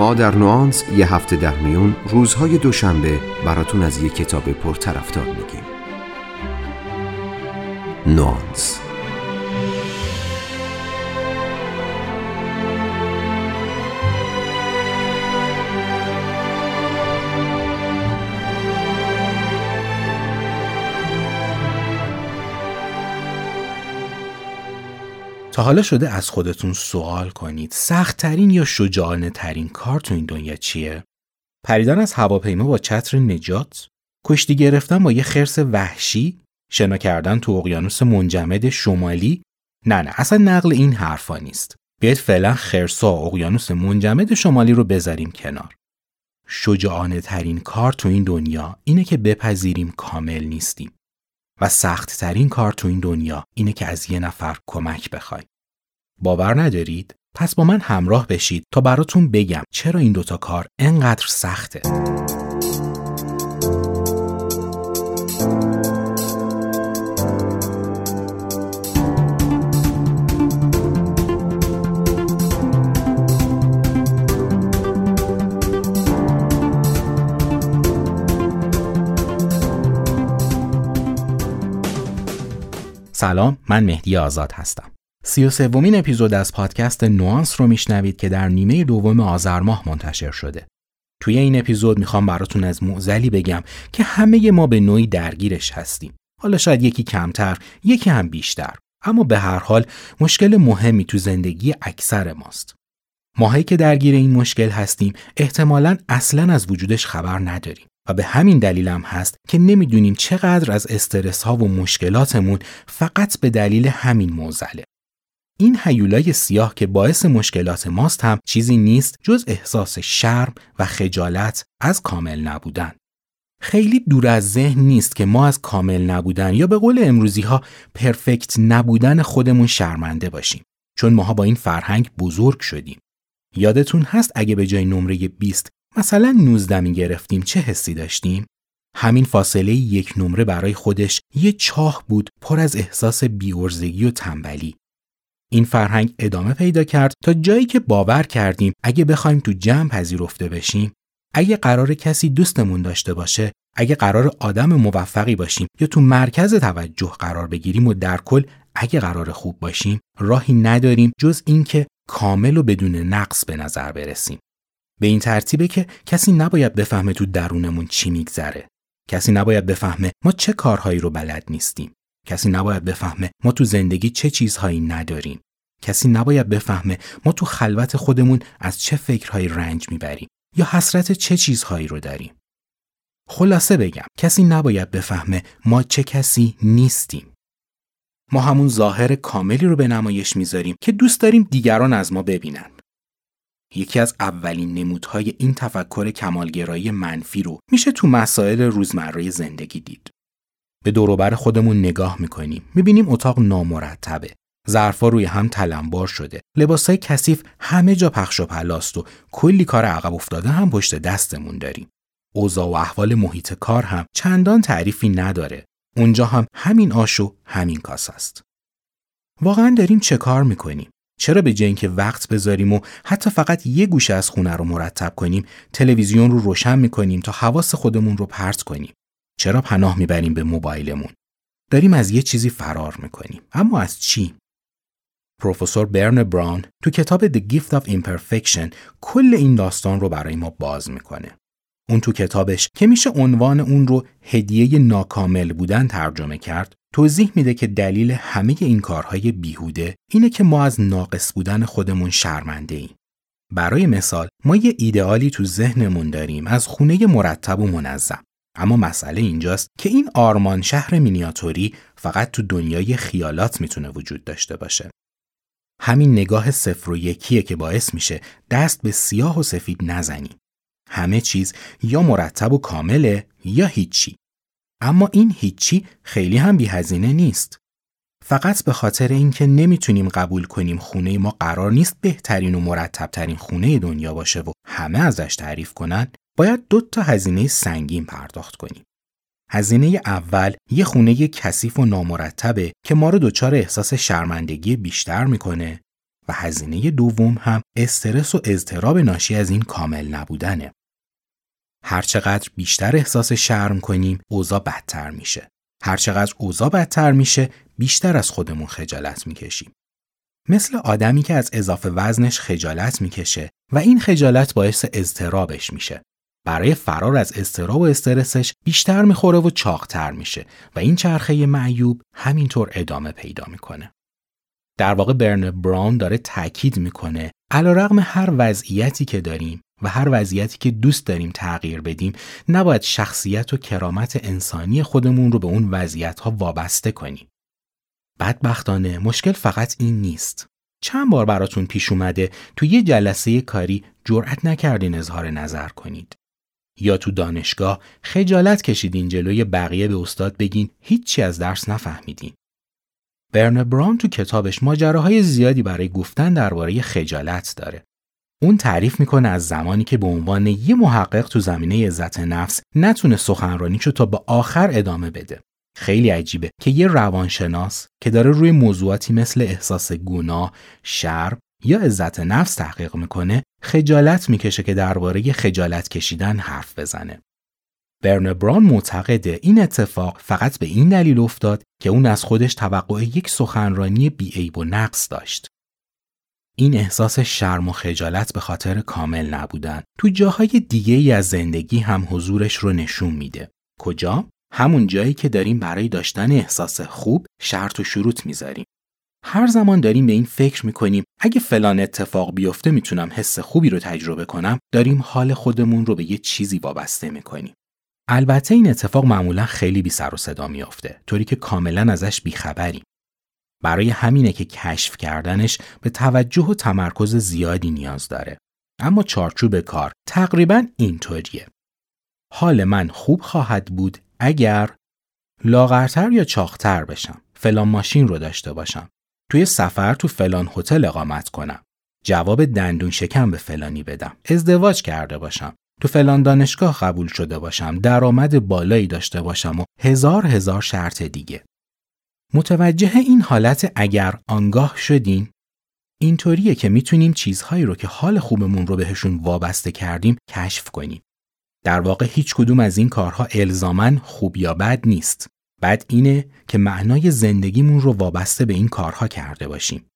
ما در نوانس یه هفته در میون روزهای دوشنبه براتون از یه کتاب پرطرفدار میگیم. نوانس. حالا شده از خودتون سوال کنید سختترین یا شجاعانه ترین کار تو این دنیا چیه؟ پریدن از هواپیما با چتر نجات؟ کشتی گرفتن با یه خرس وحشی؟ شنا کردن تو اقیانوس منجمد شمالی؟ نه نه اصلا نقل این حرفا نیست. بیاید فعلا خرسا اقیانوس منجمد شمالی رو بذاریم کنار. شجاعانه ترین کار تو این دنیا اینه که بپذیریم کامل نیستیم. و سخت ترین کار تو این دنیا اینه که از یه نفر کمک بخوای. باور ندارید؟ پس با من همراه بشید تا براتون بگم چرا این دوتا کار انقدر سخته. سلام من مهدی آزاد هستم. سی و سومین اپیزود از پادکست نوانس رو میشنوید که در نیمه دوم آذر ماه منتشر شده. توی این اپیزود می‌خوام براتون از معزلی بگم که همه ما به نوعی درگیرش هستیم. حالا شاید یکی کمتر، یکی هم بیشتر. اما به هر حال مشکل مهمی تو زندگی اکثر ماست. ماهایی که درگیر این مشکل هستیم احتمالا اصلا از وجودش خبر نداریم. و به همین دلیل هم هست که نمی‌دونیم چقدر از استرس ها و مشکلاتمون فقط به دلیل همین موزله. این حیولای سیاه که باعث مشکلات ماست هم چیزی نیست جز احساس شرم و خجالت از کامل نبودن. خیلی دور از ذهن نیست که ما از کامل نبودن یا به قول امروزی ها پرفکت نبودن خودمون شرمنده باشیم چون ماها با این فرهنگ بزرگ شدیم. یادتون هست اگه به جای نمره 20 مثلا 19 می گرفتیم چه حسی داشتیم؟ همین فاصله یک نمره برای خودش یه چاه بود پر از احساس بیورزگی و تنبلی. این فرهنگ ادامه پیدا کرد تا جایی که باور کردیم اگه بخوایم تو جمع پذیرفته بشیم اگه قرار کسی دوستمون داشته باشه اگه قرار آدم موفقی باشیم یا تو مرکز توجه قرار بگیریم و در کل اگه قرار خوب باشیم راهی نداریم جز اینکه کامل و بدون نقص به نظر برسیم به این ترتیبه که کسی نباید بفهمه تو درونمون چی میگذره. کسی نباید بفهمه ما چه کارهایی رو بلد نیستیم. کسی نباید بفهمه ما تو زندگی چه چیزهایی نداریم. کسی نباید بفهمه ما تو خلوت خودمون از چه فکرهایی رنج می‌بریم یا حسرت چه چیزهایی رو داریم. خلاصه بگم کسی نباید بفهمه ما چه کسی نیستیم. ما همون ظاهر کاملی رو به نمایش می‌ذاریم که دوست داریم دیگران از ما ببینن. یکی از اولین نمودهای این تفکر کمالگرایی منفی رو میشه تو مسائل روزمره زندگی دید. به دوروبر خودمون نگاه می‌کنیم. می‌بینیم اتاق نامرتبه. ظرفا روی هم تلمبار شده. لباسای کثیف همه جا پخش و پلاست و کلی کار عقب افتاده هم پشت دستمون داریم. اوضاع و احوال محیط کار هم چندان تعریفی نداره. اونجا هم همین آش و همین کاس است. واقعا داریم چه کار می‌کنیم؟ چرا به جای اینکه وقت بذاریم و حتی فقط یه گوشه از خونه رو مرتب کنیم تلویزیون رو روشن می‌کنیم تا حواس خودمون رو پرت کنیم چرا پناه می‌بریم به موبایلمون داریم از یه چیزی فرار می‌کنیم اما از چی پروفسور برن براون تو کتاب The Gift of Imperfection کل این داستان رو برای ما باز می‌کنه اون تو کتابش که میشه عنوان اون رو هدیه ناکامل بودن ترجمه کرد توضیح میده که دلیل همه این کارهای بیهوده اینه که ما از ناقص بودن خودمون شرمنده ایم. برای مثال ما یه ایدئالی تو ذهنمون داریم از خونه مرتب و منظم. اما مسئله اینجاست که این آرمان شهر مینیاتوری فقط تو دنیای خیالات می‌تونه وجود داشته باشه. همین نگاه صفر و یکیه که باعث میشه دست به سیاه و سفید نزنیم. همه چیز یا مرتب و کامله یا هیچی. اما این هیچی خیلی هم بی هزینه نیست. فقط به خاطر اینکه نمی‌تونیم قبول کنیم خونه ما قرار نیست بهترین و مرتبترین خونه دنیا باشه و همه ازش تعریف کنن باید دو تا هزینه سنگین پرداخت کنیم. هزینه اول یه خونه کثیف و نامرتبه که ما رو دچار احساس شرمندگی بیشتر می‌کنه و هزینه دوم هم استرس و اضطراب ناشی از این کامل نبودنه. هرچقدر بیشتر احساس شرم کنیم اوضاع بدتر میشه. هرچقدر اوضاع بدتر میشه بیشتر از خودمون خجالت می‌کشیم. مثل آدمی که از اضافه وزنش خجالت می‌کشه و این خجالت باعث اضطرابش میشه. برای فرار از اضطراب و استرسش بیشتر می‌خوره و چاقتر میشه و این چرخه معیوب همینطور ادامه پیدا می‌کنه. در واقع برن براون داره تاکید می‌کنه علیرغم هر وضعیتی که داریم و هر وضعیتی که دوست داریم تغییر بدیم نباید شخصیت و کرامت انسانی خودمون رو به اون وضعیت ها وابسته کنیم. بدبختانه مشکل فقط این نیست. چند بار براتون پیش اومده تو یه جلسه کاری جرأت نکردین اظهار نظر کنید. یا تو دانشگاه خجالت کشیدین جلوی بقیه به استاد بگین هیچی از درس نفهمیدین. برن براون تو کتابش ماجراهای زیادی برای گفتن درباره خجالت داره. اون تعریف می‌کنه از زمانی که به عنوان یه محقق تو زمینه عزت نفس نتونه سخنرانیشو تا به آخر ادامه بده. خیلی عجیبه که یه روانشناس که داره روی موضوعاتی مثل احساس گناه، شرم یا عزت نفس تحقیق می‌کنه خجالت می‌کشه که درباره خجالت کشیدن حرف بزنه. برن بران معتقده این اتفاق فقط به این دلیل افتاد که اون از خودش توقع یک سخنرانی بیعیب و نقص داشت. این احساس شرم و خجالت به خاطر کامل نبودن تو جاهای دیگه ای از زندگی هم حضورش رو نشون میده. کجا؟ همون جایی که داریم برای داشتن احساس خوب شرط و شروط می‌ذاریم. هر زمان داریم به این فکر می‌کنیم اگه فلان اتفاق بیفته می‌تونم حس خوبی رو تجربه کنم داریم حال خودمون رو به یه چیزی وابسته می‌کنیم. البته این اتفاق معمولا خیلی بی سر و صدا میافته طوری که کاملا ازش بیخبریم. برای همینه که کشف کردنش به توجه و تمرکز زیادی نیاز داره. اما چارچوب کار تقریبا اینطوریه. حال من خوب خواهد بود اگر لاغرتر یا چاختر بشم. فلان ماشین رو داشته باشم. توی سفر تو فلان هتل اقامت کنم. جواب دندون شکم به فلانی بدم. ازدواج کرده باشم. تو فلان دانشگاه قبول شده باشم. درآمد بالایی داشته باشم و هزار هزار شرط دیگه. متوجه این حالت اگر آنگاه شدین اینطوریه که می‌تونیم چیزهایی رو که حال خوبمون رو بهشون وابسته کردیم کشف کنیم. در واقع هیچ کدوم از این کارها الزامن خوب یا بد نیست. بد اینه که معنای زندگیمون رو وابسته به این کارها کرده باشیم.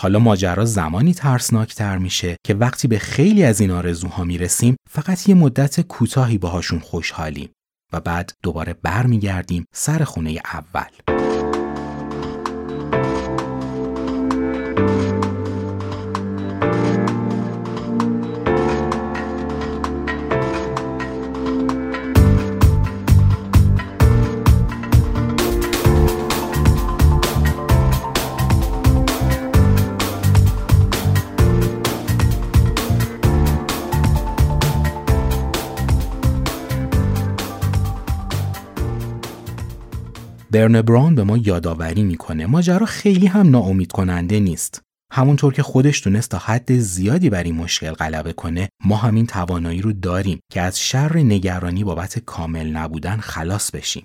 حالا ماجرا زمانی ترسناکتر میشه که وقتی به خیلی از این آرزوها می‌رسیم فقط یه مدت کوتاهی باهاشون خوشحالیم و بعد دوباره برمیگردیم سر خونه اول. برن براون به ما یادآوری می‌کنه ماجرا خیلی هم ناامید کننده نیست. همونطور که خودش تونست تا حد زیادی بر این مشکل غلبه کنه ما همین توانایی رو داریم که از شر نگرانی بابت کامل نبودن خلاص بشیم.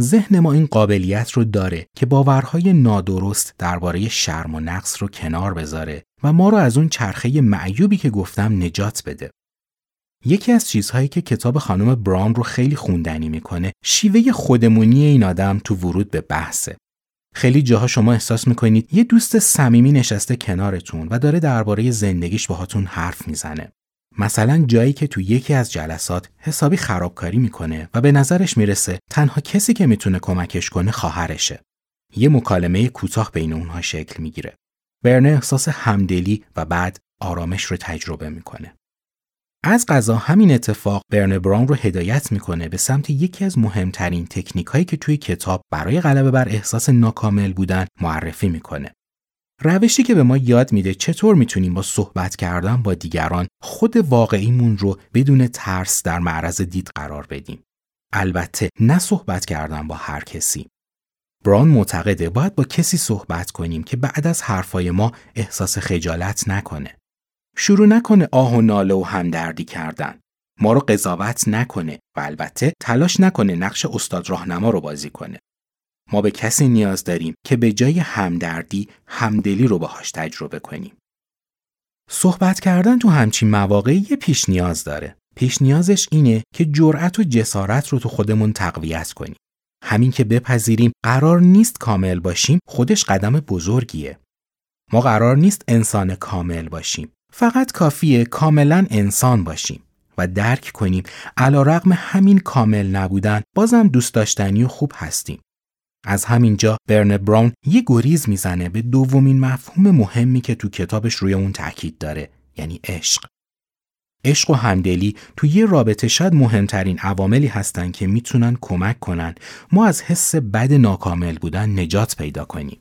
ذهن ما این قابلیت رو داره که باورهای نادرست درباره شرم و نقص رو کنار بذاره و ما رو از اون چرخه معیوبی که گفتم نجات بده. یکی از چیزهایی که کتاب خانم براون رو خیلی خوندنی می‌کنه شیوه خودمونی این آدم تو ورود به بحثه. خیلی جاها شما احساس می‌کنید یه دوست صمیمی نشسته کنارتون و داره درباره زندگیش باهاتون حرف می‌زنه. مثلا جایی که تو یکی از جلسات حسابی خرابکاری می‌کنه و به نظرش می‌رسه تنها کسی که می‌تونه کمکش کنه خواهرشه. یه مکالمه کوتاه بین اونها شکل می‌گیره. برنه احساس همدلی و بعد آرامش رو تجربه می‌کنه. از قضا همین اتفاق برن براون رو هدایت می‌کنه به سمت یکی از مهمترین تکنیک هایی که توی کتاب برای غلبه بر احساس ناکامل بودن معرفی می‌کنه. روشی که به ما یاد میده چطور می‌تونیم با صحبت کردن با دیگران خود واقعیمون رو بدون ترس در معرض دید قرار بدیم. البته نه صحبت کردن با هر کسی. بران معتقده باید با کسی صحبت کنیم که بعد از حرفای ما احساس خجالت نکنه. شروع نکنه آه و ناله و همدردی کردن ما رو قضاوت نکنه و البته تلاش نکنه نقش استاد راهنما رو بازی کنه ما به کسی نیاز داریم که به جای همدردی همدلی رو باهاش تجربه کنیم. صحبت کردن تو همچین مواقعی یه پیش نیاز داره. پیش نیازش اینه که جرأت و جسارت رو تو خودمون تقویت کنیم. همین که بپذیریم قرار نیست کامل باشیم خودش قدم بزرگیه. ما قرار نیست انسان کامل باشیم. فقط کافیه کاملا انسان باشیم و درک کنیم علا رقم همین کامل نبودن بازم دوست داشتنی و خوب هستیم. از همینجا برن براون یه گریز می‌زنه به دومین مفهوم مهمی که تو کتابش روی اون تاکید داره یعنی عشق. عشق و همدلی تو یه رابطه شاید مهمترین عواملی هستن که می‌تونن کمک کنن ما از حس بد ناکامل بودن نجات پیدا کنیم.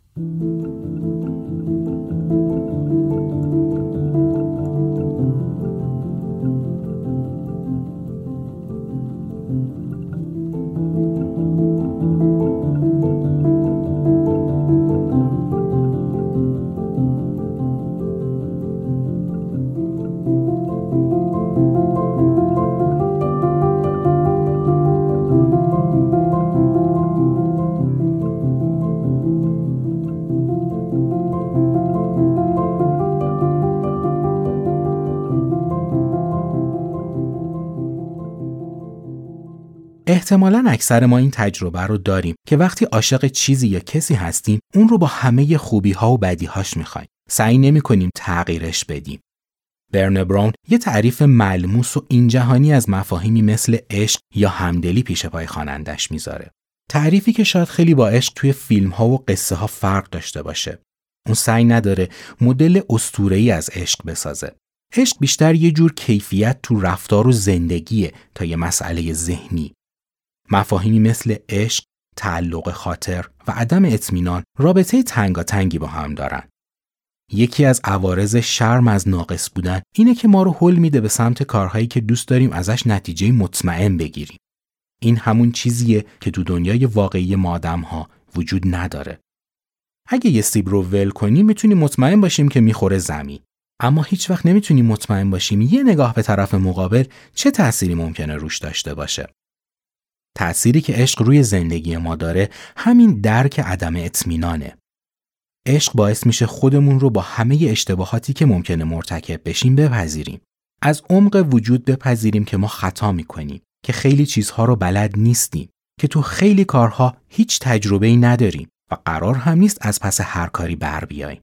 احتمالا اکثر ما این تجربه رو داریم که وقتی عاشق چیزی یا کسی هستیم اون رو با همه خوبی ها و بدی هاش می‌خوایم. سعی نمی کنیم تغییرش بدیم. برن براون یه تعریف ملموس و این جهانی از مفاهیمی مثل عشق یا همدلی پیش پای خوانندش می‌ذاره. تعریفی که شاید خیلی با عشق توی فیلم ها و قصه ها فرق داشته باشه. اون سعی نداره مدل اسطوره‌ای از عشق بسازه. عشق بیشتر یه جور کیفیت تو رفتار و زندگیه تا یه مسئله ذهنی. مفاهیمی مثل عشق، تعلق خاطر و عدم اطمینان رابطه تنگاتنگی با هم دارن. یکی از عوارض شرم از ناقص بودن اینه که ما رو حل میده به سمت کارهایی که دوست داریم ازش نتیجه مطمئن بگیریم. این همون چیزیه که تو دنیای واقعی ما ها وجود نداره. اگه یه سیب رو ول کنیم می‌تونیم مطمئن باشیم که می‌خوره زمین. اما هیچ وقت نمی‌تونیم مطمئن باشیم یه نگاه به طرف مقابل چه تأثیری ممکنه روش داشته باشه. تأثیری که عشق روی زندگی ما داره همین درک عدم اطمینانه. عشق باعث میشه خودمون رو با همه اشتباهاتی که ممکنه مرتکب بشیم بپذیریم. از عمق وجود بپذیریم که ما خطا می‌کنیم، که خیلی چیزها رو بلد نیستیم، که تو خیلی کارها هیچ تجربه ای نداریم و قرار هم نیست از پس هر کاری بر بیاییم.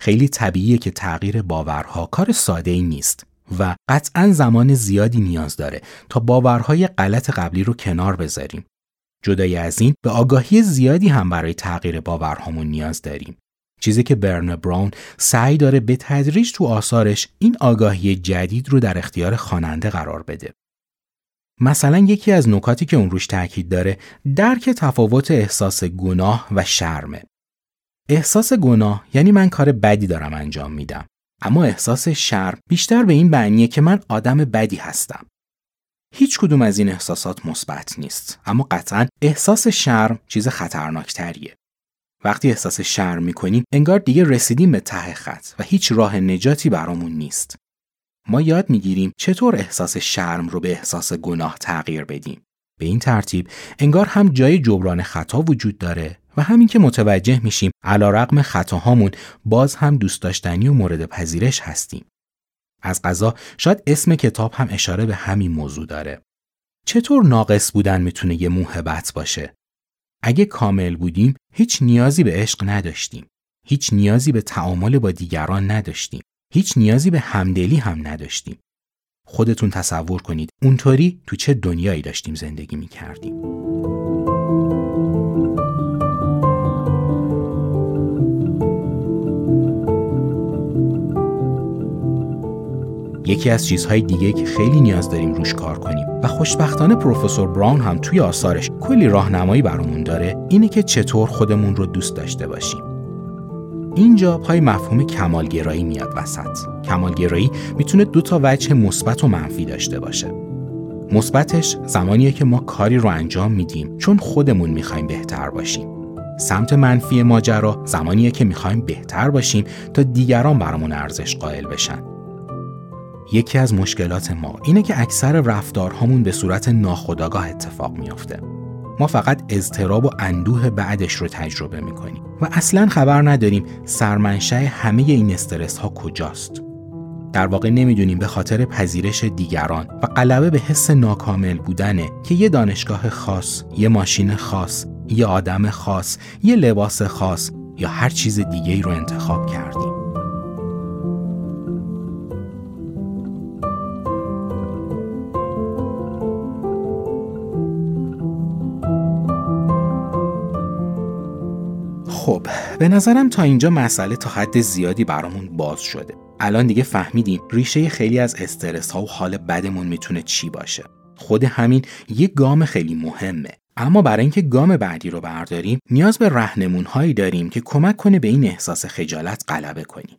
خیلی طبیعیه که تغییر باورها کار ساده ای نیست و قطعا زمان زیادی نیاز داره تا باورهای غلط قبلی رو کنار بذاریم. جدای از این به آگاهی زیادی هم برای تغییر باورهامون نیاز داریم. چیزی که برن براون سعی داره به تدریج تو آثارش این آگاهی جدید رو در اختیار خواننده قرار بده. مثلا یکی از نکاتی که اون روش تاکید داره درک تفاوت احساس گناه و شرمه. احساس گناه یعنی من کار بدی دارم انجام میدم. اما احساس شرم بیشتر به این معنیه که من آدم بدی هستم. هیچ کدوم از این احساسات مثبت نیست اما قطعا احساس شرم چیز خطرناکتریه. وقتی احساس شرم می‌کنیم انگار دیگه رسیدیم به ته خط و هیچ راه نجاتی برامون نیست. ما یاد می‌گیریم چطور احساس شرم رو به احساس گناه تغییر بدیم. به این ترتیب انگار هم جای جبران خطا وجود داره و همین که متوجه میشیم علا رقم خطاهامون باز هم دوست داشتنی و مورد پذیرش هستیم. از قضا شاید اسم کتاب هم اشاره به همین موضوع داره. چطور ناقص بودن می‌تونه یه موهبت باشه؟ اگه کامل بودیم هیچ نیازی به عشق نداشتیم. هیچ نیازی به تعامل با دیگران نداشتیم. هیچ نیازی به همدلی هم نداشتیم. خودتون تصور کنید اونطوری تو چه دنیایی داشتیم زندگی می کردیم. یکی از چیزهای دیگه که خیلی نیاز داریم روش کار کنیم و خوشبختانه پروفسور براون هم توی آثارش کلی راهنمایی برامون داره اینه که چطور خودمون رو دوست داشته باشیم. اینجا پای مفهوم کمالگرایی میاد وسط. کمالگرایی می‌تونه دو تا وجه مثبت و منفی داشته باشه. مثبتش زمانیه که ما کاری رو انجام میدیم چون خودمون می‌خوایم بهتر باشیم. سمت منفی ماجرا زمانیه که می‌خوایم بهتر باشیم تا دیگران برامون ارزش قائل بشن. یکی از مشکلات ما اینه که اکثر رفتارهامون به صورت ناخودآگاه اتفاق میافته. ما فقط اضطراب و اندوه بعدش رو تجربه می‌کنیم و اصلا خبر نداریم سرمنشأ همه این استرس ها کجاست در واقع نمی‌دونیم به خاطر پذیرش دیگران و غلبه به حس ناکامل بودنه که یه دانشگاه خاص، یه ماشین خاص، یه آدم خاص، یه لباس خاص یا هر چیز دیگه ای رو انتخاب کردیم. خب به نظرم تا اینجا مسئله تا حد زیادی برامون باز شده. الان دیگه فهمیدیم ریشه خیلی از استرس ها و حال بدمون می‌تونه چی باشه. خود همین یه گام خیلی مهمه. اما برای اینکه گام بعدی رو برداریم نیاز به رهنمون هایی داریم که کمک کنه به این احساس خجالت غلبه کنیم.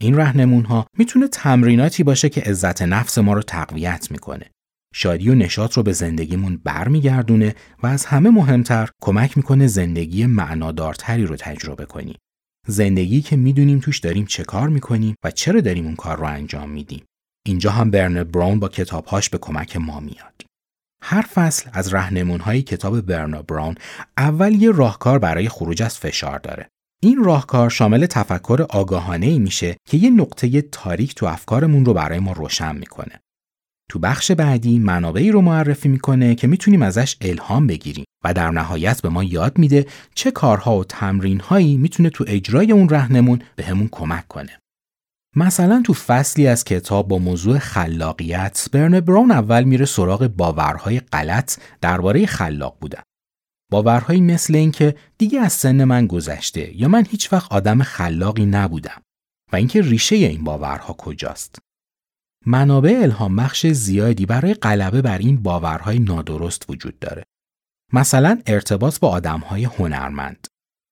این رهنمون ها می‌تونه تمریناتی باشه که عزت نفس ما رو تقویت می‌کنه. شادی و نشاط رو به زندگیمون برمیگردونه و از همه مهمتر کمک می‌کنه زندگی معنادارتری رو تجربه کنیم. زندگی که می‌دونیم توش داریم چه کار می‌کنیم و چرا داریم اون کار رو انجام میدیم. اینجا هم برنر براون با کتابهاش به کمک ما میاد. هر فصل از های کتاب برنا براون اول یه راهکار برای خروج از فشار داره. این راهکار شامل تفکر آگاهانه ای میشه که یه نقطه تاریک تو افکارمون رو برای ما روشن می‌کنه. تو بخش بعدی منابعی رو معرفی می‌کنه که می‌تونیم ازش الهام بگیریم و در نهایت به ما یاد میده چه کارها و تمرینهایی می‌تونه تو اجرای اون رهنمون به همون کمک کنه. مثلا تو فصلی از کتاب با موضوع خلاقیت برن براون اول میره سراغ باورهای غلط درباره خلاق بودن. باورهایی مثل اینکه دیگه از سن من گذشته یا من هیچ وقت آدم خلاقی نبودم و اینکه ریشه این باورها کجاست. منابع الهام بخش زیادی برای غلبه بر این باورهای نادرست وجود داره. مثلا ارتباط با آدمهای هنرمند،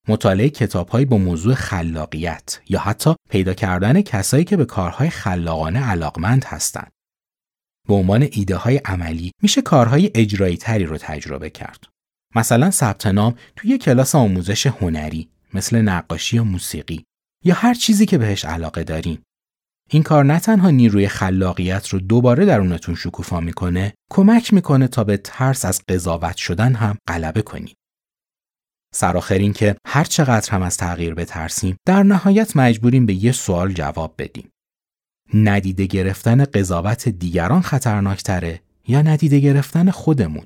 مطالعه کتابهایی با موضوع خلاقیت یا حتی پیدا کردن کسایی که به کارهای خلاقانه علاقمند هستند. به عنوان ایده های عملی میشه کارهای اجرایی تری رو تجربه کرد. مثلا ثبت نام توی کلاس آموزش هنری مثل نقاشی و موسیقی یا هر چیزی که بهش علاقه دارین این کار نه تنها نیروی خلاقیت رو دوباره درونتون شکوفا می‌کنه کمک می‌کنه تا به ترس از قضاوت شدن هم غلبه کنید سرآخر این که هر چقدر هم از تغییر بترسیم در نهایت مجبوریم به یه سوال جواب بدیم. ندیده گرفتن قضاوت دیگران خطرناکتره یا ندیده گرفتن خودمون؟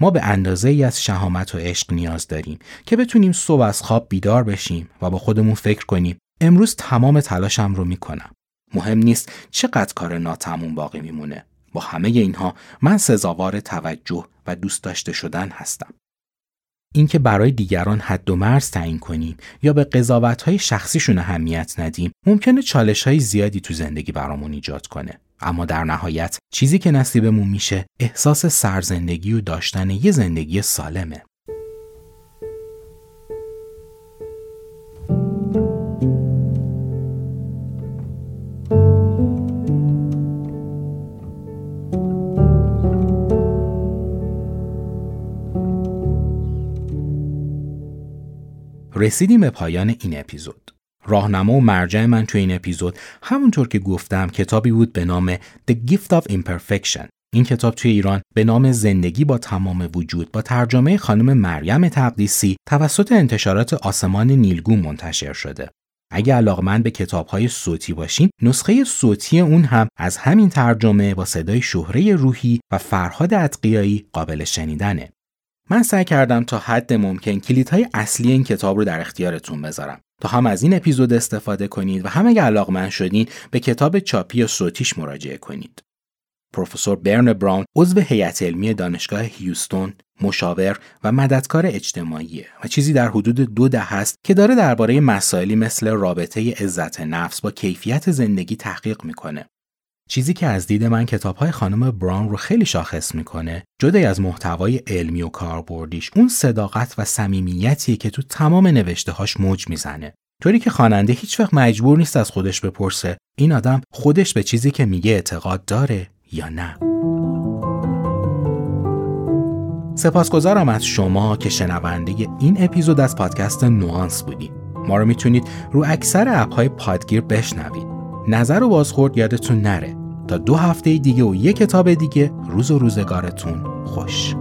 ما به اندازه ای از شهامت و عشق نیاز داریم که بتونیم صبح از خواب بیدار بشیم و با خودمون فکر کنیم امروز تمام تلاشم رو می‌کنم. مهم نیست چقدر کار ناتموم باقی میمونه. با همه اینها من سزاوار توجه و دوست داشته شدن هستم. اینکه برای دیگران حد و مرز تعیین کنیم یا به قضاوت های شخصیشون اهمیت ندیم ممکنه چالش های زیادی تو زندگی برامون ایجاد کنه اما در نهایت چیزی که نصیبمون میشه احساس سرزندگی و داشتن یه زندگی سالمه رسیدیم به پایان این اپیزود. راهنما و مرجع من تو این اپیزود همونطور که گفتم کتابی بود به نام The Gift of Imperfection. این کتاب توی ایران به نام زندگی با تمام وجود با ترجمه خانم مریم تقدیسی توسط انتشارات آسمان نیلگون منتشر شده. اگه علاقمند به کتابهای صوتی باشین نسخه صوتی اون هم از همین ترجمه با صدای شهره روحی و فرهاد اتقیایی قابل شنیدنه من سعی کردم تا حد ممکن کلیدهای اصلی این کتاب رو در اختیارتون بذارم تا هم از این اپیزود استفاده کنید و هم اگه علاقمند شدین به کتاب چاپی یا صوتیش مراجعه کنید. پروفسور برن براون عضو هیئت علمی دانشگاه هیوستون مشاور و مددکار اجتماعیه و چیزی در حدود دو ده است که داره درباره مسائلی مثل رابطه عزت نفس با کیفیت زندگی تحقیق می‌کنه چیزی که از دید من کتاب های خانم براون رو خیلی شاخص می‌کنه جدای از محتوای علمی و کاربردیش اون صداقت و صمیمیتی که تو تمام نوشته هاش موج می‌زنه. طوری که خواننده هیچ وقت مجبور نیست از خودش بپرسه این آدم خودش به چیزی که میگه اعتقاد داره یا نه. سپاسگزارم از شما که شنونده این اپیزود از پادکست نوانس بودید ما رو می‌تونید رو اکثر اپهای پادگیر بشنوید. نظر و بازخورد یادتون نره. دو هفته دیگه و یک کتاب دیگه. روز و روزگارتون خوش.